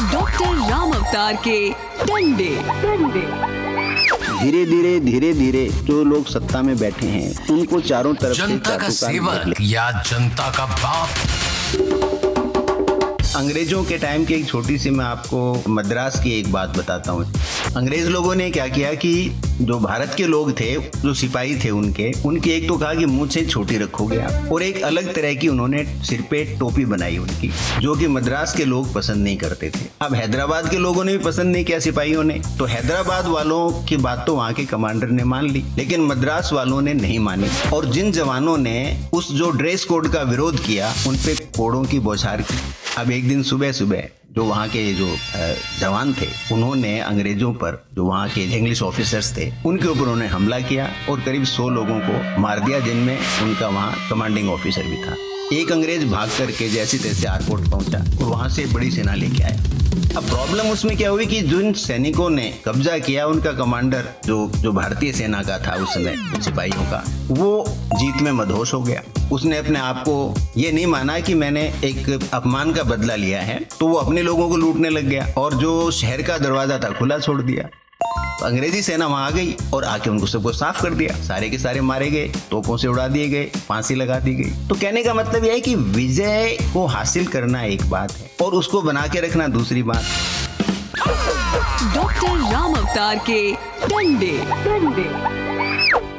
Doctor Ram अवतार के डंडे डंडे धीरे धीरे धीरे धीरे जो लोग सत्ता में बैठे हैं उनको चारों तरफ़ से जनता का सेवक या जनता का बाप? अंग्रेज़ों के टाइम की एक छोटी सी मैं आपको मद्रास की एक बात बताता हूँ। अंग्रेज़ लोगों ने क्या किया कि जो भारत के लोग थे, जो सिपाही थे उनके उनके एक तो कहा कि मुँह से छोटी रखोगे आप। और एक अलग तरह की उन्होंने सिर पे टोपी बनाई उनकी, जो कि मद्रास के लोग पसंद नहीं करते थे। अब हैदराबाद के लोगों ने भी पसंद नहीं किया सिपाहियों ने। तो हैदराबाद वालों की बात तो वहाँ के कमांडर ने मान ली, लेकिन मद्रास वालों ने नहीं मानी। और जिन जवानों ने उस जो ड्रेस कोड का विरोध किया, उन पे कोड़ों की बौछार की। अब एक दिन सुबह सुबह जो वहाँ के जो जवान थे, उन्होंने अंग्रेज़ों पर जो वहाँ के इंग्लिश ऑफिसर्स थे, उनके ऊपर उन्होंने हमला किया और करीब सौ लोगों को मार दिया, जिनमें उनका वहाँ कमांडिंग ऑफिसर भी था। एक अंग्रेज़ भाग करके जैसे तैसे एयरपोर्ट पहुँचा और वहाँ से बड़ी सेना लेके आया अब प्रॉब्लम उसमें क्या हुई कि जिन सैनिकों ने कब्जा किया, उनका कमांडर जो जो भारतीय सेना का था उस समय सिपाहियों का, वो जीत में मदहोश हो गया। उसने अपने आप को ये नहीं माना कि मैंने एक अपमान का बदला लिया है तो वो अपने लोगों को लूटने लग गया और जो शहर का दरवाज़ा था खुला छोड़ दिया। अंग्रेज़ी सेना वहाँ आ गई और आके उनको सबको साफ़ कर दिया। सारे के सारे मारे गए तोपों से उड़ा दिए गए फांसी लगा दी गई। तो कहने का मतलब यह है कि विजय को हासिल करना एक बात है और उसको बना के रखना दूसरी बात। डॉक्टर राम अवतार के डंडे। डंडे।